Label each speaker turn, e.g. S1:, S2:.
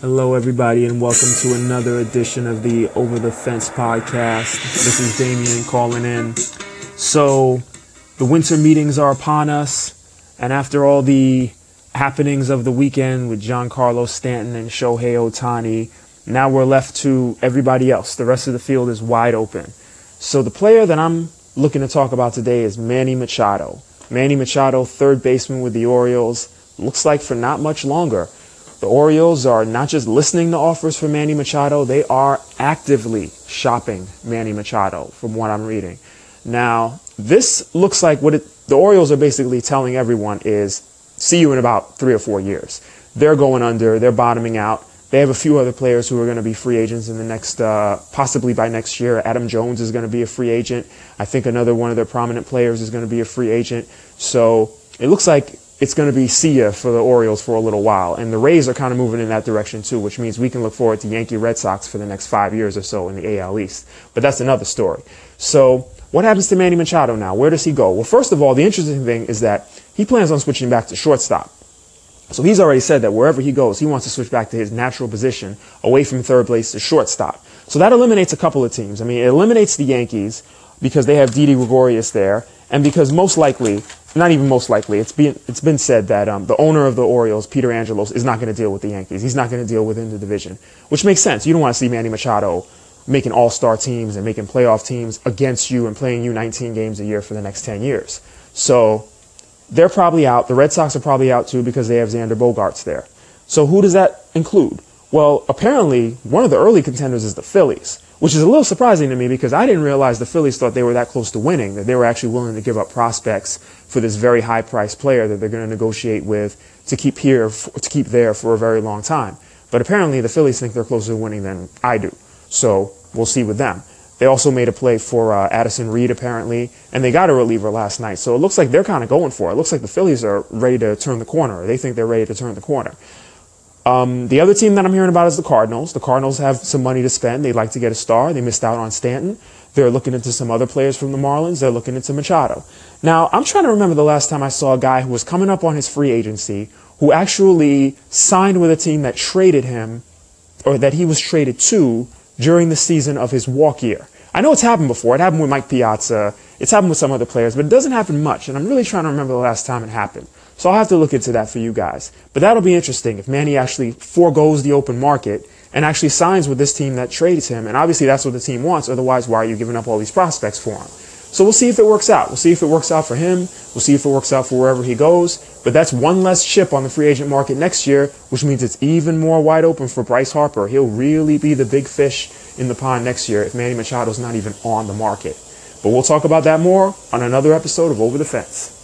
S1: Hello, everybody, and welcome to another edition of the Over the Fence podcast. This is Damien calling in. So, the winter meetings are upon us, and after all the happenings of the weekend with Giancarlo Stanton and Shohei Ohtani, now we're left to everybody else. The rest of the field is wide open. So, the player that I'm looking to talk about today is Manny Machado. Manny Machado, third baseman with the Orioles, looks like for not much longer. The Orioles are not just listening to offers for Manny Machado, they are actively shopping Manny Machado, from what I'm reading. Now, this looks like what it, the Orioles are basically telling everyone is see you in about three or four years. They're going under, they're bottoming out. They have a few other players who are going to be free agents in the next, uh, possibly by next year. Adam Jones is going to be a free agent. I think another one of their prominent players is going to be a free agent. So it looks like it's going to be see ya for the Orioles for a little while. And the Rays are kind of moving in that direction too, which means we can look forward to Yankee Red Sox for the next five years or so in the AL East. But that's another story. So what happens to Manny Machado now? Where does he go? Well, first of all, the interesting thing is that he plans on switching back to shortstop. So he's already said that wherever he goes, he wants to switch back to his natural position away from third base to shortstop. So that eliminates a couple of teams. I mean, it eliminates the Yankees because they have Didi Gregorius there, and because most likely not even most likely. It's been it's been said that um, the owner of the Orioles, Peter Angelos, is not going to deal with the Yankees. He's not going to deal within the division, which makes sense. You don't want to see Manny Machado making all-star teams and making playoff teams against you and playing you 19 games a year for the next 10 years. So they're probably out. The Red Sox are probably out too because they have Xander Bogaerts there. So who does that include? Well, apparently one of the early contenders is the Phillies which is a little surprising to me because I didn't realize the Phillies thought they were that close to winning, that they were actually willing to give up prospects for this very high priced player that they're going to negotiate with to keep here, to keep there for a very long time. But apparently the Phillies think they're closer to winning than I do. So we'll see with them. They also made a play for uh, Addison Reed, apparently, and they got a reliever last night. So it looks like they're kind of going for it. It looks like the Phillies are ready to turn the corner. They think they're ready to turn the corner. Um, the other team that I'm hearing about is the Cardinals. The Cardinals have some money to spend. They'd like to get a star. They missed out on Stanton. They're looking into some other players from the Marlins. They're looking into Machado. Now, I'm trying to remember the last time I saw a guy who was coming up on his free agency who actually signed with a team that traded him or that he was traded to during the season of his walk year. I know it's happened before. It happened with Mike Piazza. It's happened with some other players, but it doesn't happen much. And I'm really trying to remember the last time it happened. So I'll have to look into that for you guys. But that'll be interesting if Manny actually foregoes the open market and actually signs with this team that trades him. And obviously that's what the team wants. Otherwise, why are you giving up all these prospects for him? So we'll see if it works out. We'll see if it works out for him. We'll see if it works out for wherever he goes. But that's one less chip on the free agent market next year, which means it's even more wide open for Bryce Harper. He'll really be the big fish in the pond next year if Manny Machado's not even on the market. But we'll talk about that more on another episode of Over the Fence.